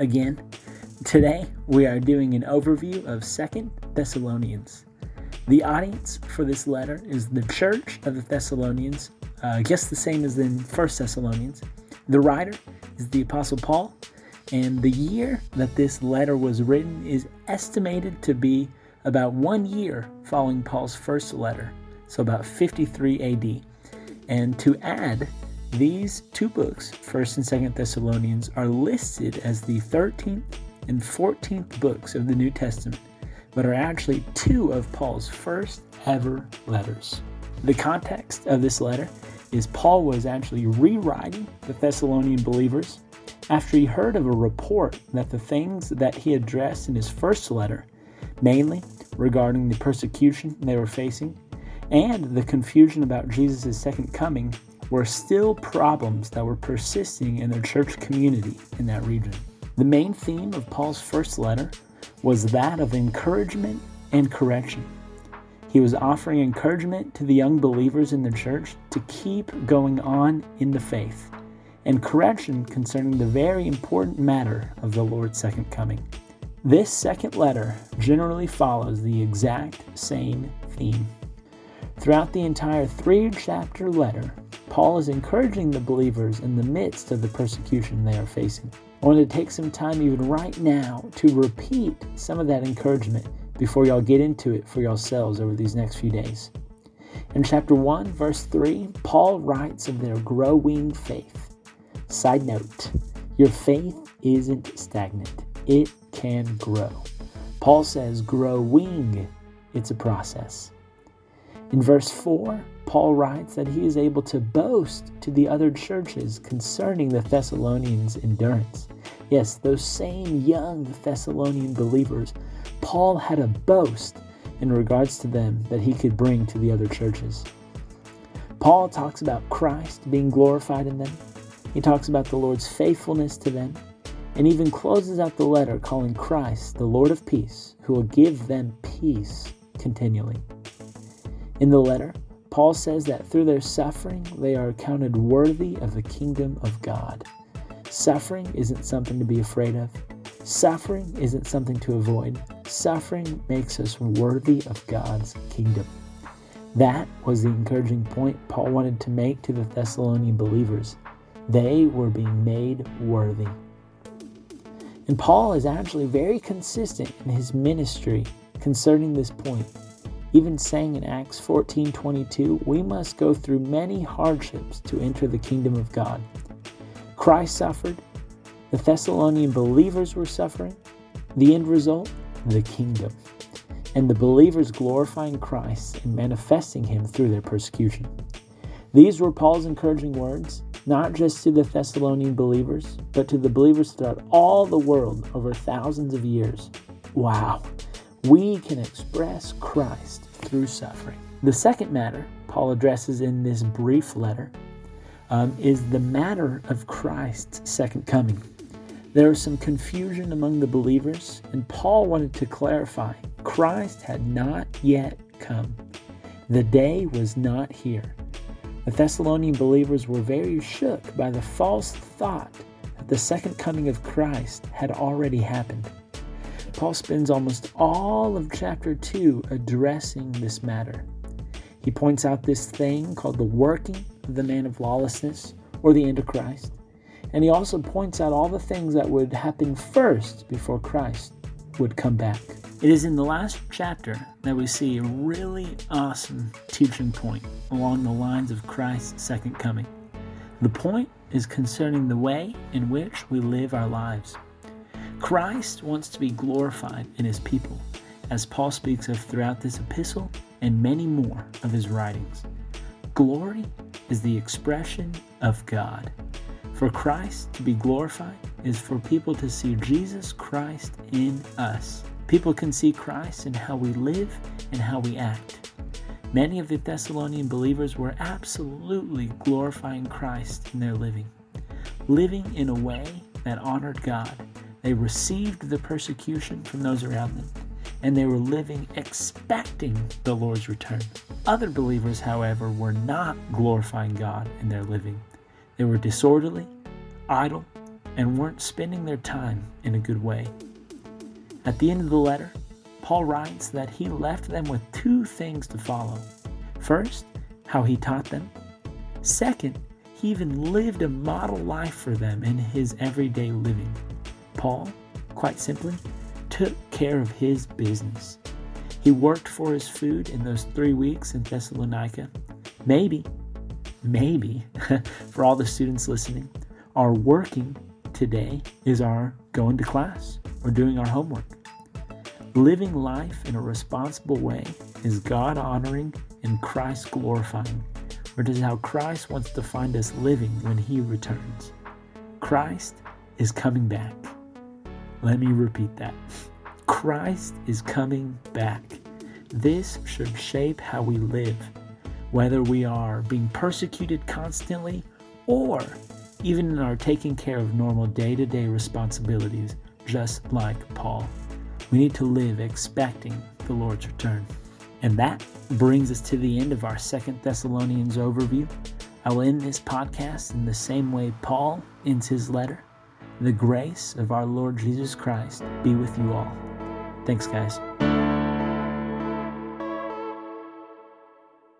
again. Today we are doing an overview of Second Thessalonians. The audience for this letter is the church of the Thessalonians, uh, guess the same as in First Thessalonians. The writer is the Apostle Paul, and the year that this letter was written is estimated to be about one year following Paul's first letter, so about 53 AD. And to add, these two books, 1st and 2nd Thessalonians, are listed as the 13th and 14th books of the New Testament, but are actually two of Paul's first ever letters. The context of this letter is Paul was actually rewriting the Thessalonian believers after he heard of a report that the things that he addressed in his first letter, mainly regarding the persecution they were facing and the confusion about Jesus' second coming, were still problems that were persisting in their church community in that region. The main theme of Paul's first letter was that of encouragement and correction. He was offering encouragement to the young believers in the church to keep going on in the faith, and correction concerning the very important matter of the Lord's second coming. This second letter generally follows the exact same theme. Throughout the entire three chapter letter, Paul is encouraging the believers in the midst of the persecution they are facing. I want to take some time, even right now, to repeat some of that encouragement before y'all get into it for yourselves over these next few days. In chapter 1, verse 3, Paul writes of their growing faith. Side note, your faith isn't stagnant, it can grow. Paul says growing, it's a process. In verse 4, Paul writes that he is able to boast to the other churches concerning the Thessalonians' endurance. Yes, those same young Thessalonian believers, Paul had a boast in regards to them that he could bring to the other churches. Paul talks about Christ being glorified in them. He talks about the Lord's faithfulness to them, and even closes out the letter calling Christ the Lord of peace, who will give them peace continually. In the letter, Paul says that through their suffering, they are counted worthy of the kingdom of God. Suffering isn't something to be afraid of. Suffering isn't something to avoid. Suffering makes us worthy of God's kingdom. That was the encouraging point Paul wanted to make to the Thessalonian believers. They were being made worthy. And Paul is actually very consistent in his ministry concerning this point even saying in Acts 14:22, we must go through many hardships to enter the kingdom of God. Christ suffered, the Thessalonian believers were suffering. The end result, the kingdom. And the believers glorifying Christ and manifesting him through their persecution. These were Paul's encouraging words, not just to the Thessalonian believers, but to the believers throughout all the world over thousands of years. Wow we can express Christ through suffering. The second matter Paul addresses in this brief letter um, is the matter of Christ's second coming. There was some confusion among the believers, and Paul wanted to clarify Christ had not yet come. The day was not here. The Thessalonian believers were very shook by the false thought that the second coming of Christ had already happened. Paul spends almost all of chapter 2 addressing this matter. He points out this thing called the working of the man of lawlessness or the Antichrist. And he also points out all the things that would happen first before Christ would come back. It is in the last chapter that we see a really awesome teaching point along the lines of Christ's second coming. The point is concerning the way in which we live our lives. Christ wants to be glorified in his people, as Paul speaks of throughout this epistle and many more of his writings. Glory is the expression of God. For Christ to be glorified is for people to see Jesus Christ in us. People can see Christ in how we live and how we act. Many of the Thessalonian believers were absolutely glorifying Christ in their living, living in a way that honored God they received the persecution from those around them, and they were living expecting the Lord's return. Other believers, however, were not glorifying God in their living. They were disorderly, idle, and weren't spending their time in a good way. At the end of the letter, Paul writes that he left them with two things to follow. First, how he taught them. Second, he even lived a model life for them in his everyday living. Paul, quite simply, took care of his business. He worked for his food in those three weeks in Thessalonica. Maybe, maybe, for all the students listening, our working today is our going to class or doing our homework. Living life in a responsible way is God honoring and Christ glorifying, or is how Christ wants to find us living when He returns. Christ is coming back. Let me repeat that. Christ is coming back. This should shape how we live, whether we are being persecuted constantly or even in our taking care of normal day to day responsibilities, just like Paul. We need to live expecting the Lord's return. And that brings us to the end of our Second Thessalonians overview. I will end this podcast in the same way Paul ends his letter. The grace of our Lord Jesus Christ be with you all. Thanks, guys.